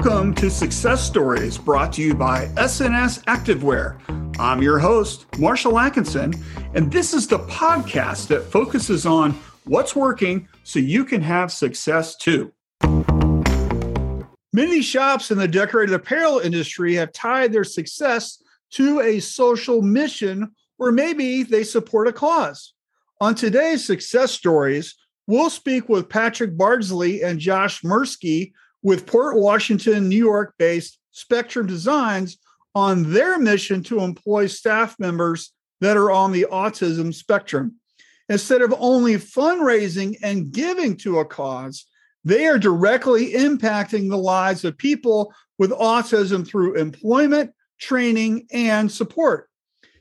Welcome to Success Stories brought to you by S&S Activewear. I'm your host, Marshall Atkinson, and this is the podcast that focuses on what's working so you can have success too. Many shops in the decorated apparel industry have tied their success to a social mission or maybe they support a cause. On today's Success Stories, we'll speak with Patrick Bardsley and Josh Mirsky with Port Washington, New York based Spectrum Designs on their mission to employ staff members that are on the autism spectrum. Instead of only fundraising and giving to a cause, they are directly impacting the lives of people with autism through employment, training, and support.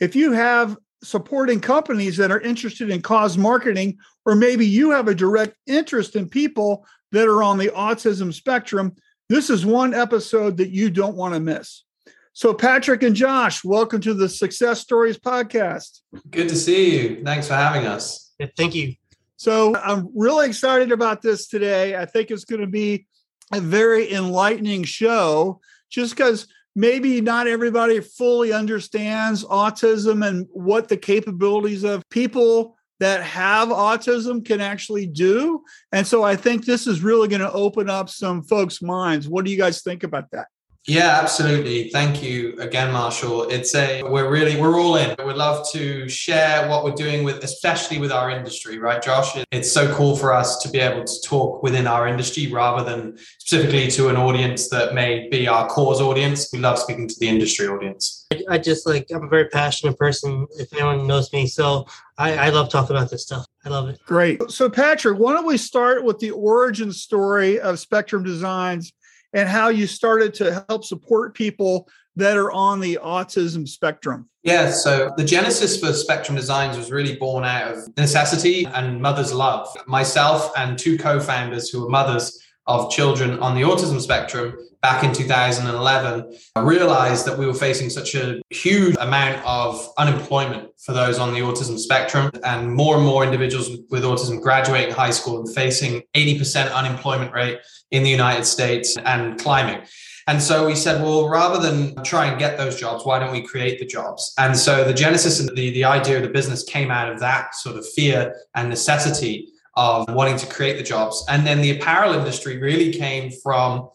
If you have supporting companies that are interested in cause marketing, or maybe you have a direct interest in people that are on the autism spectrum, this is one episode that you don't want to miss. So, Patrick and Josh, welcome to the Success Stories podcast. Good to see you. Thanks for having us. Yeah, thank you. So, I'm really excited about this today. I think it's going to be a very enlightening show just because maybe not everybody fully understands autism and what the capabilities of people that have autism can actually do. And so I think this is really going to open up some folks' minds. What do you guys think about that? Yeah, absolutely. Thank you again, Marshall. It's a we're really we're all in. We'd love to share what we're doing with, especially with our industry, right, Josh? It's so cool for us to be able to talk within our industry rather than specifically to an audience that may be our cause audience. We love speaking to the industry audience. I just like I'm a very passionate person. If anyone knows me, so I, I love talking about this stuff. I love it. Great. So, Patrick, why don't we start with the origin story of Spectrum Designs and how you started to help support people that are on the autism spectrum. Yeah, so the genesis for Spectrum Designs was really born out of necessity and mother's love. Myself and two co founders who were mothers of children on the autism spectrum back in 2011 realized that we were facing such a huge amount of unemployment for those on the autism spectrum and more and more individuals with autism graduating high school and facing 80% unemployment rate in the United States and climbing. And so we said, well, rather than try and get those jobs, why don't we create the jobs? And so the genesis and the, the idea of the business came out of that sort of fear and necessity of wanting to create the jobs. And then the apparel industry really came from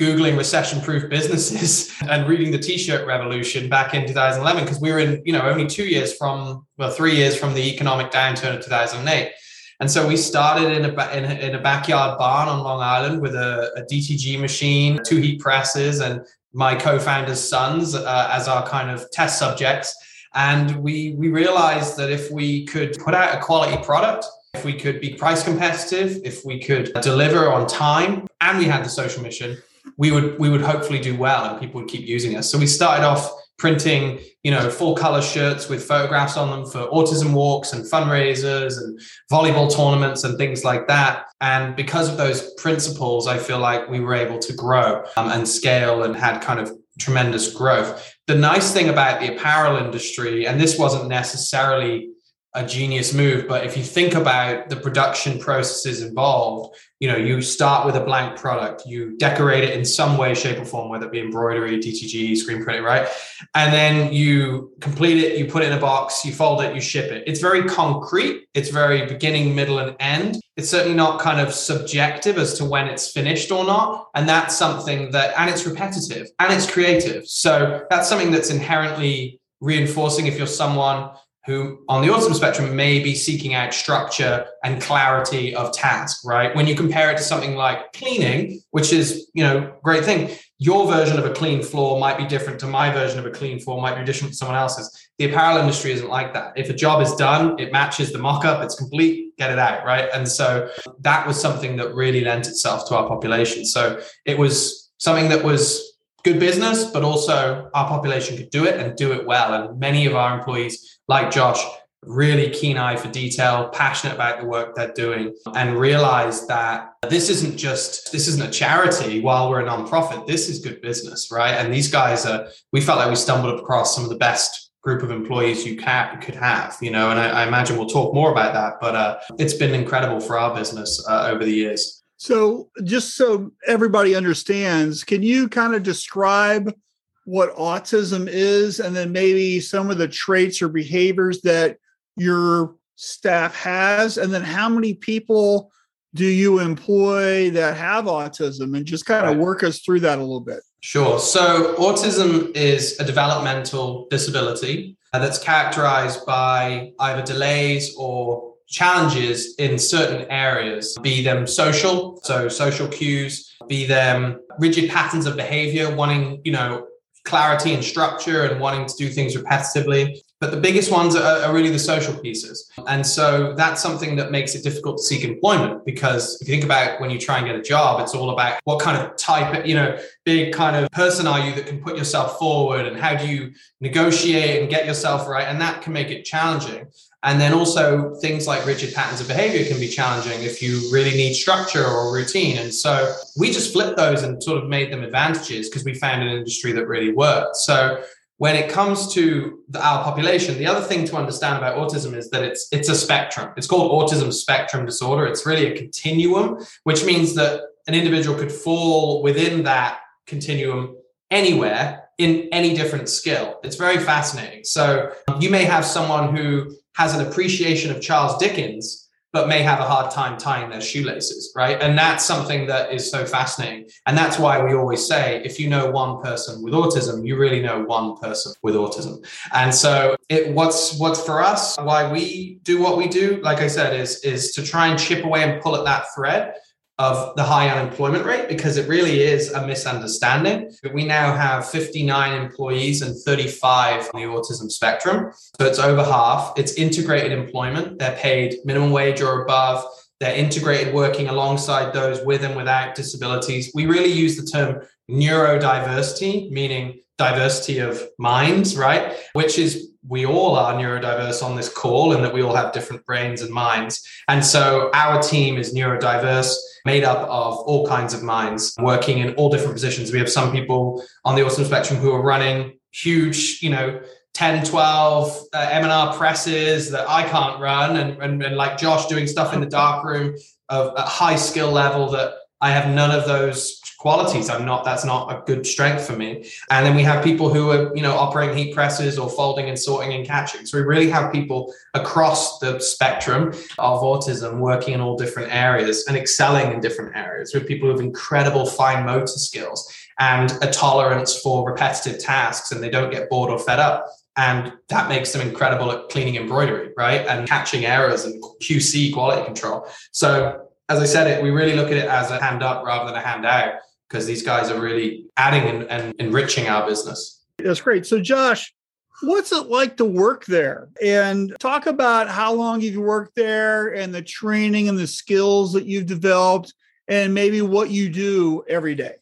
Googling recession proof businesses and reading the t shirt revolution back in 2011, because we were in, you know, only two years from, well, three years from the economic downturn of 2008. And so we started in a, in a, in a backyard barn on Long Island with a, a, DTG machine, two heat presses, and my co-founder's sons uh, as our kind of test subjects. And we we realized that if we could put out a quality product, if we could be price competitive, if we could deliver on time, and we had the social mission, we would we would hopefully do well, and people would keep using us. So we started off printing, you know, full color shirts with photographs on them for autism walks and fundraisers and volleyball tournaments and things like that. And because of those principles, I feel like we were able to grow um, and scale and had kind of tremendous growth. The nice thing about the apparel industry, and this wasn't necessarily a genius move. But if you think about the production processes involved, you know, you start with a blank product, you decorate it in some way, shape, or form, whether it be embroidery, DTG, screen printing, right? And then you complete it, you put it in a box, you fold it, you ship it. It's very concrete. It's very beginning, middle, and end. It's certainly not kind of subjective as to when it's finished or not. And that's something that, and it's repetitive and it's creative. So that's something that's inherently reinforcing if you're someone who on the autism spectrum may be seeking out structure and clarity of task right? When you compare it to something like cleaning which is you know great thing your version of a clean floor might be different to my version of a clean floor might be different to someone else's. The apparel industry isn't like that. If a job is done it matches the mock-up it's complete get it out right? And so that was something that really lent itself to our population. So it was something that was good business, but also our population could do it and do it well. And many of our employees, like Josh, really keen eye for detail, passionate about the work they're doing, and realize that this isn't just this isn't a charity while we're a nonprofit. This is good business, right? And these guys are. We felt like we stumbled across some of the best group of employees you can, could have, you know. And I, I imagine we'll talk more about that, but uh, it's been incredible for our business uh, over the years. So, just so everybody understands, can you kind of describe what autism is and then maybe some of the traits or behaviors that your staff has? And then how many people do you employ that have autism? And just kind of work us through that a little bit. Sure. So, autism is a developmental disability uh, that's characterized by either delays or challenges in certain areas, be them social, so social cues, be them rigid patterns of behavior, wanting, you know, clarity and structure and wanting to do things repetitively. But the biggest ones are, are, really the social pieces. And so that's something that makes it difficult to seek employment because if you think about when you try and get a job, it's all about what kind of type, you know, big kind of person are you that can put yourself forward and how do you negotiate and get yourself right? And that can make it challenging. And then also things like rigid patterns of behavior can be challenging if you really need structure or routine. And so we just flipped those and sort of made them advantages because we found an industry that really worked. So when it comes to the, our population, the other thing to understand about autism is that it's it's a spectrum. It's called autism spectrum disorder. It's really a continuum, which means that an individual could fall within that continuum anywhere in any different skill. It's very fascinating. So you may have someone who has an appreciation of Charles Dickens, but may have a hard time tying their shoelaces, right? And that's something that is so fascinating. And that's why we always say if you know one person with autism, you really know one person with autism. And so it what's what's for us, why we do what we do, like I said, is is to try and chip away and pull at that thread of the high unemployment rate because it really is a misunderstanding. We now have 59 employees and 35 on the autism spectrum. So it's over half. It's integrated employment. They're paid minimum wage or above. They're integrated working alongside those with and without disabilities. We really use the term neurodiversity, meaning diversity of minds, right? Which is we all are neurodiverse on this call and that we all have different brains and minds. And so our team is neurodiverse, made up of all kinds of minds working in all different positions. We have some people on the autism spectrum who are running huge, you know, 10, 12 uh, M&R presses that I can't run and, and, and like Josh doing stuff in the dark room of a high skill level that I have none of those qualities. I'm not, that's not a good strength for me. And then we have people who are, you know, operating heat presses or folding and sorting and catching. So we really have people across the spectrum of autism working in all different areas and excelling in different areas with people with incredible fine motor skills and a tolerance for repetitive tasks and they don't get bored or fed up and that makes them incredible at cleaning embroidery right and catching errors and qc quality control so as i said it we really look at it as a hand up rather than a hand out because these guys are really adding and, and enriching our business. That's great. So, Josh, what's it like to work there? And talk about how long you've worked there and the training and the skills that you've developed and maybe what you do every day.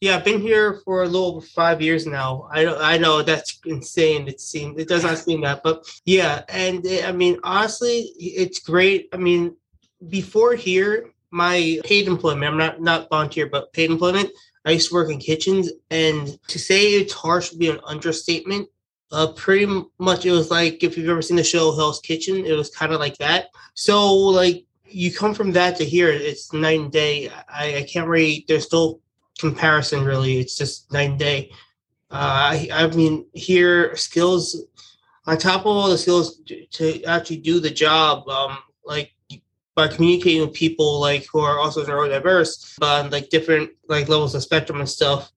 Yeah, I've been here for a little over five years now. I I know that's insane. It seems it does not seem that, but yeah, and it, I mean honestly, it's great. I mean, before here, my paid employment, I'm not not volunteer, but paid employment. I used to work in kitchens, and to say it's harsh would be an understatement. Uh, pretty much, it was like if you've ever seen the show Hell's Kitchen, it was kind of like that. So, like, you come from that to here, it's night and day. I, I can't really. There's no comparison, really. It's just night and day. Uh, I, I mean, here skills on top of all the skills to, to actually do the job. Um, like by communicating with people like who are also neurodiverse on like different like levels of spectrum and stuff,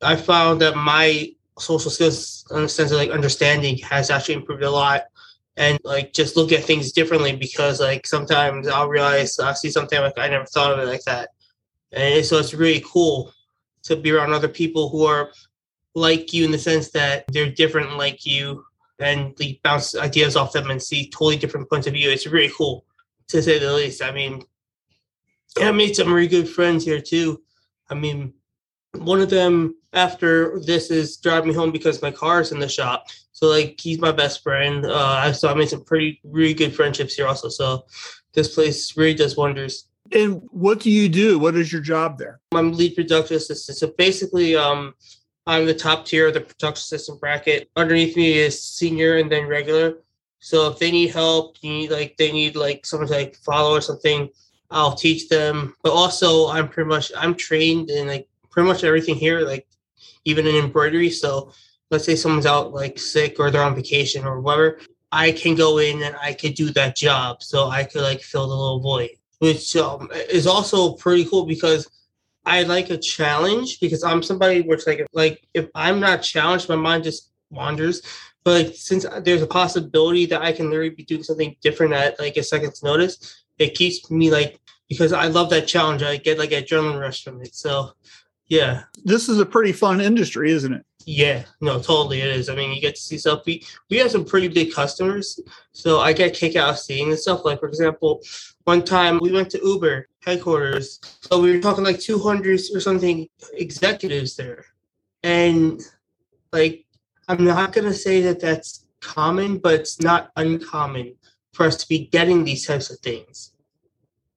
I found that my social skills in the sense of like understanding has actually improved a lot and like just look at things differently because like sometimes I'll realize I see something like I never thought of it like that. And so it's really cool to be around other people who are like you in the sense that they're different like you and like bounce ideas off them and see totally different points of view. It's really cool to say the least. I mean, I made some really good friends here too. I mean, one of them after this is driving me home because my car is in the shop. So like he's my best friend. Uh, so I made some pretty really good friendships here also. So this place really does wonders. And what do you do? What is your job there? I'm lead production assistant. So basically, um, I'm the top tier of the production assistant bracket. Underneath me is senior and then regular. So if they need help, you need like they need like someone to like follow or something, I'll teach them. But also, I'm pretty much I'm trained in like pretty much everything here, like even in embroidery. So let's say someone's out like sick or they're on vacation or whatever, I can go in and I could do that job. So I could like fill the little void, which um, is also pretty cool because I like a challenge because I'm somebody which like like if I'm not challenged, my mind just wanders. But since there's a possibility that I can literally be doing something different at like a second's notice, it keeps me like because I love that challenge. I get like a adrenaline rush from it. So yeah. This is a pretty fun industry, isn't it? Yeah, no, totally it is. I mean, you get to see stuff. We we have some pretty big customers, so I get kicked out of seeing this stuff. Like for example, one time we went to Uber headquarters, so we were talking like 200 or something executives there, and like I'm not gonna say that that's common, but it's not uncommon for us to be getting these types of things.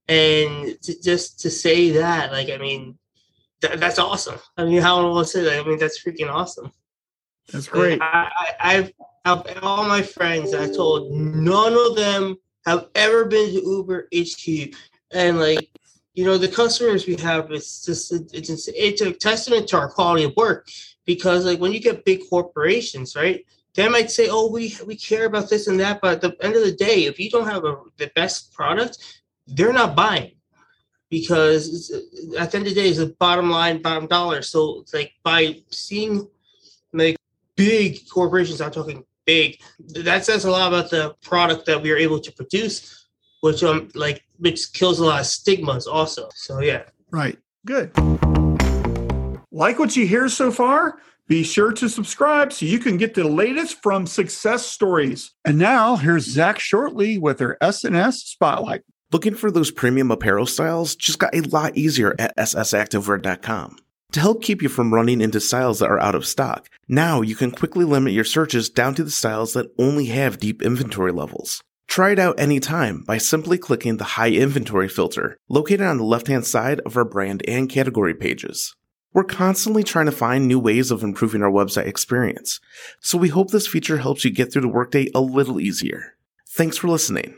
And to, just to say that, like, I mean, th- that's awesome. I mean, how will I say that? I mean, that's freaking awesome. That's great. I, I, I've, of all my friends, I told none of them have ever been to Uber HQ, and like, you know, the customers we have, it's just it's it's a testament to our quality of work because like when you get big corporations, right? They might say, "Oh, we we care about this and that," but at the end of the day, if you don't have a, the best product, they're not buying because at the end of the day, it's a bottom line, bottom dollar. So like by seeing like big corporations, I'm talking big, that says a lot about the product that we are able to produce, which um like which kills a lot of stigmas also. So yeah. Right. Good. Like what you hear so far? Be sure to subscribe so you can get the latest from success stories. And now here's Zach Shortley with their S&S Spotlight. Looking for those premium apparel styles just got a lot easier at ssactivewear.com. To help keep you from running into styles that are out of stock, now you can quickly limit your searches down to the styles that only have deep inventory levels. Try it out anytime by simply clicking the high inventory filter located on the left hand side of our brand and category pages. We're constantly trying to find new ways of improving our website experience, so we hope this feature helps you get through the workday a little easier. Thanks for listening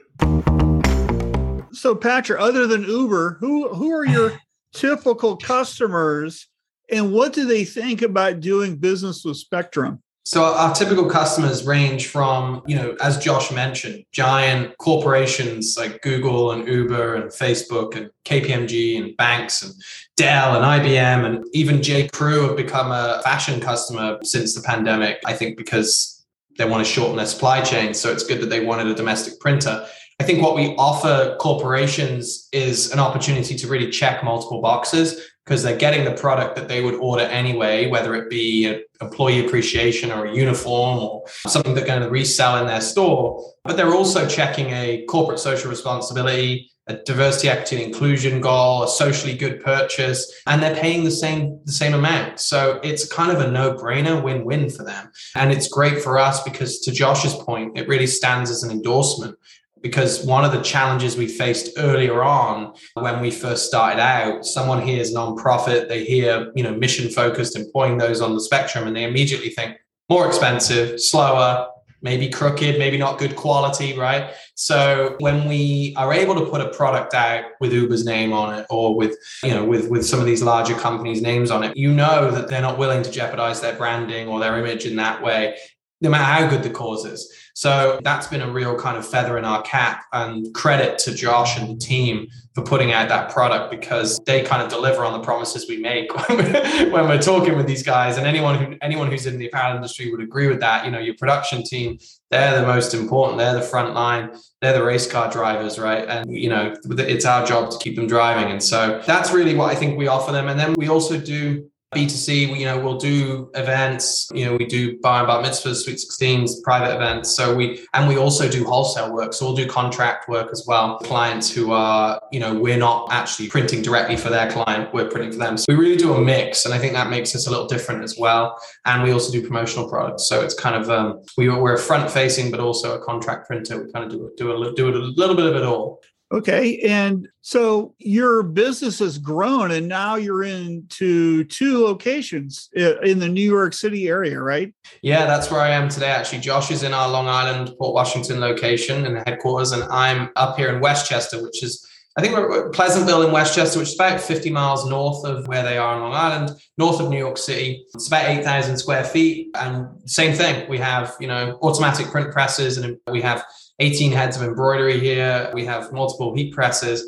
so Patrick, other than Uber, who who are your typical customers and what do they think about doing business with Spectrum? So our typical customers range from, you know, as Josh mentioned, giant corporations like Google and Uber and Facebook and KPMG and banks and Dell and IBM and even J. Crew have become a fashion customer since the pandemic. I think because they want to shorten their supply chain. So it's good that they wanted a domestic printer. I think what we offer corporations is an opportunity to really check multiple boxes because they're getting the product that they would order anyway, whether it be employee appreciation or a uniform or something they're going to resell in their store. But they're also checking a corporate social responsibility, a diversity, equity, and inclusion goal, a socially good purchase, and they're paying the same the same amount. So it's kind of a no-brainer win-win for them. And it's great for us because to Josh's point, it really stands as an endorsement because one of the challenges we faced earlier on when we first started out someone hears nonprofit they hear you know mission focused employing those on the spectrum and they immediately think more expensive slower maybe crooked maybe not good quality right? So when we are able to put a product out with uber's name on it or with you know with with some of these larger companies names on it you know that they're not willing to jeopardize their branding or their image in that way no matter how good the cause is. So that's been a real kind of feather in our cap and credit to Josh and the team for putting out that product because they kind of deliver on the promises we make when we're, when we're talking with these guys. And anyone who anyone who's in the apparel industry would agree with that. You know, your production team, they're the most important. They're the front line. They're the race car drivers, right? And you know, it's our job to keep them driving. And so that's really what I think we offer them. And then we also do B2C, you know, we'll do events, you know, we do bar and bar mitzvahs, sweet 16s, private events. So we, and we also do wholesale work. So we'll do contract work as well. Clients who are, you know, we're not actually printing directly for their client, we're printing for them. So we really do a mix. And I think that makes us a little different as well. And we also do promotional products. So it's kind of, um, we, we're a front facing, but also a contract printer. We kind of do, do, a, do a little bit of it all. Okay. And so your business has grown and now you're into two locations eh, in the New York City area, right? Yeah, that's where I am today. Actually, Josh is in our Long Island, Port Washington location and headquarters, and I'm up here in Westchester, which is I think we're Pleasantville in Westchester, which is about 50 miles north of where they are in Long Island, north of New York City. It's about 8,000 square feet. And same thing, we have, you know, automatic print presses and we have 18 heads of embroidery here. We have multiple heat presses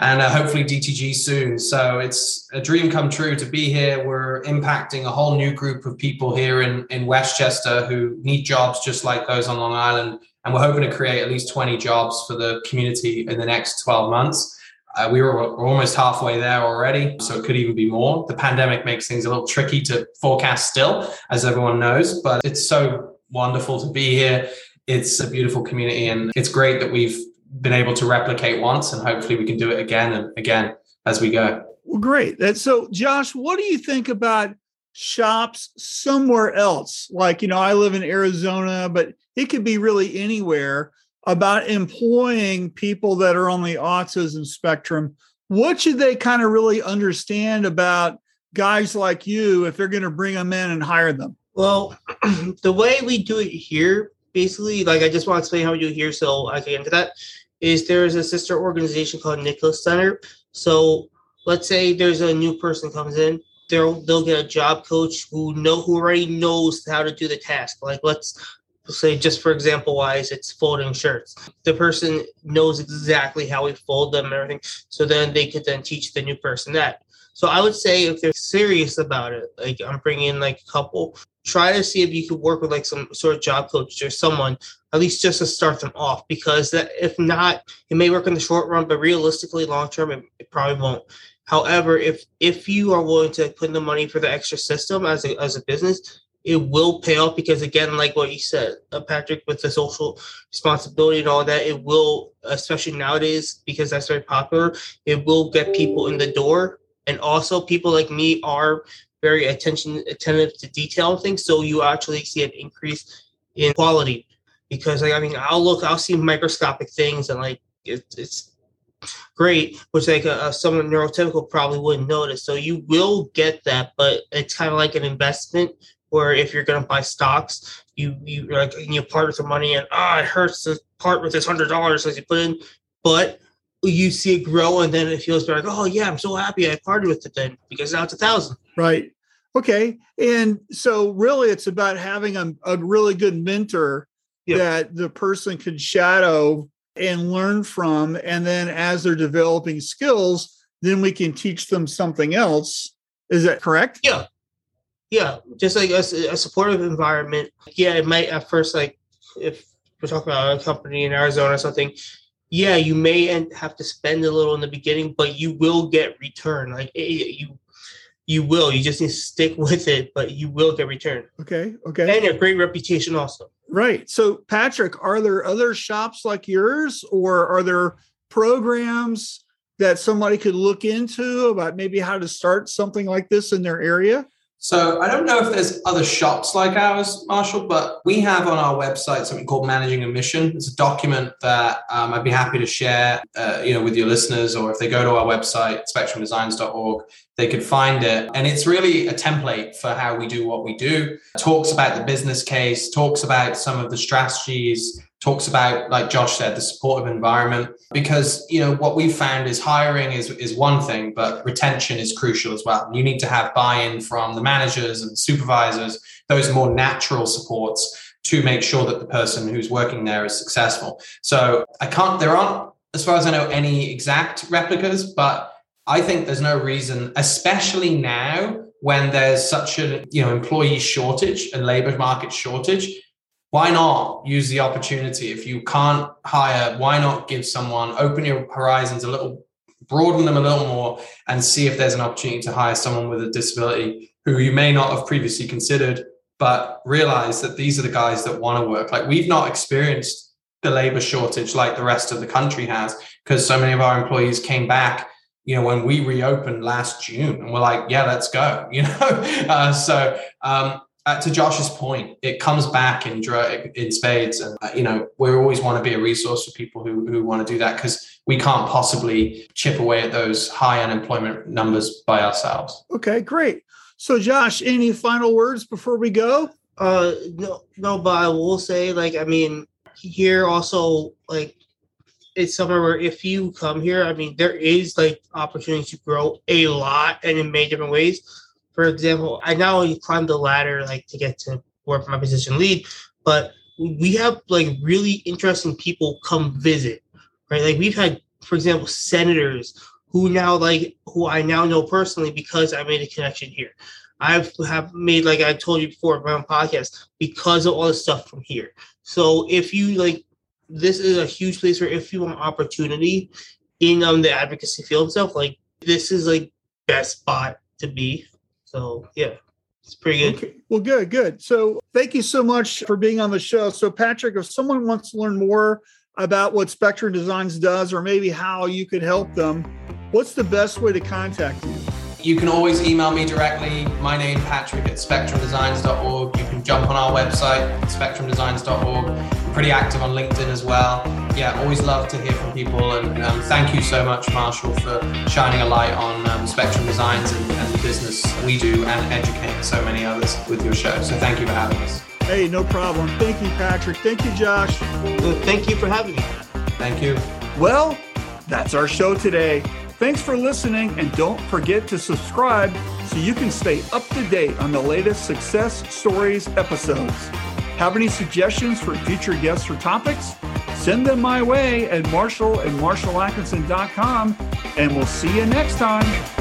and uh, hopefully DTG soon. So it's a dream come true to be here. We're impacting a whole new group of people here in, in Westchester who need jobs just like those on Long Island. And we're hoping to create at least 20 jobs for the community in the next 12 months. Uh, we were, we're almost halfway there already, so it could even be more. The pandemic makes things a little tricky to forecast still, as everyone knows, but it's so wonderful to be here. It's a beautiful community, and it's great that we've been able to replicate once, and hopefully we can do it again and again as we go. Well, great. That, so, Josh, what do you think about shops somewhere else? Like, you know, I live in Arizona, but it could be really anywhere about employing people that are on the autism spectrum. What should they kind of really understand about guys like you if they're going to bring them in and hire them? Well, the way we do it here, basically, like I just want to explain how we do here so I can get into that is there is a sister organization called Nicholas Center. So let's say there's a new person comes in, they'll they'll get a job coach who know who already knows how to do the task. Like let's say just for example wise it's folding shirts the person knows exactly how we fold them and everything so then they could then teach the new person that so i would say if they're serious about it like i'm bringing in like a couple try to see if you could work with like some sort of job coach or someone at least just to start them off because that if not it may work in the short run but realistically long term it, it, probably won't. However if if you are willing to put in the money for the extra system as a, as a business it will pay off because again like what you said uh, patrick with the social responsibility and all that it will especially nowadays because that's very popular it will get people in the door and also people like me are very attention attentive to detail things. So you actually see an increase in quality because like I mean I'll look I'll see microscopic things and like it, it's great, which like a, a, someone neurotypical probably wouldn't notice. So you will get that, but it's kind of like an investment where if you're going to buy stocks, you you like you part with the money and ah, oh, it hurts to part with this hundred dollars as you put in, but you see it grow and then it feels like oh yeah, I'm so happy I parted with it then because now it's a thousand. Right. Okay. And so really it's about having a, a really good mentor yep. that the person can shadow and learn from. And then as they're developing skills, then we can teach them something else. Is that correct? Yeah. Yeah. Just like a, a supportive environment. Yeah. It might at first, like if we're talking about a company in Arizona or something, yeah, you may end, have to spend a little in the beginning, but you will get return. Like eh, eh, you you will. You just need to stick with it, but you will get return. Okay. Okay. And a great reputation also. Right. So, Patrick, are there other shops like yours, or are there programs that somebody could look into about maybe how to start something like this in their area? So I don't know if there's other shops like ours, Marshall, but we have on our website something called Managing a Mission. It's a document that um, I'd be happy to share, uh, you know, with your listeners, or if they go to our website, spectrumdesigns.org, they could find it. And it's really a template for how we do what we do. It talks about the business case, talks about some of the strategies, talks about, like Josh said, the supportive environment. Because you know what we've found is hiring is is one thing, but retention is crucial as well. You need to have buy-in from the managers and supervisors, those more natural supports to make sure that the person who's working there is successful. So I can't. There aren't, as far as I know, any exact replicas, but I think there's no reason, especially now when there's such a you know employee shortage and labor market shortage why not use the opportunity? If you can't hire why not give someone open your horizons a little broaden them a little more and see if there's an opportunity to hire someone with a disability who you may not have previously considered but realize that these are the guys that want to work. Like we've not experienced the labor shortage like the rest of the country has because so many of our employees came back you know when we reopened last june and we're like yeah let's go you know? Uh, so um, uh, to Josh's point, it comes back in in spades, and uh, you know we always want to be a resource for people who who want to do that because we can't possibly chip away at those high unemployment numbers by ourselves. Okay, great. So, Josh, any final words before we go? Uh, no, no, but I will say, like, I mean, here also, like, it's somewhere where if you come here, I mean, there is like opportunities to grow a lot and in many different ways. For example, I not only climb the ladder like to get to work my position lead, but we have like really interesting people come visit, right? Like we've had, for example, senators who now like who I now know personally because I made a connection here. I've have made like I told you before my own podcast because of all the stuff from here. So if you like, this is a huge place where if you want opportunity in um the advocacy field stuff, like this is like best spot to be. So yeah. It's pretty good. Okay. Well, good, good. So thank you so much for being on the show. So Patrick, if someone wants to learn more about what Spectrum Designs does or maybe how you could help them, what's the best way to contact you? You can always email me directly. My name Patrick at spectrumdesigns.org. You can jump on our website, spectrumdesigns.org. I'm pretty active on LinkedIn as well. Yeah, always love to hear from people. And um, thank you so much, Marshall, for shining a light on um, Spectrum Designs and, and the business we do and educating so many others with your show. So thank you for having us. Hey, no problem. Thank you, Patrick. Thank you, Josh. Thank you for having me. Thank you. Well, that's our show today. Thanks for listening, and don't forget to subscribe so you can stay up to date on the latest Success Stories episodes. Have any suggestions for future guests or topics? Send them my way at marshall at marshallatkinson.com, and we'll see you next time.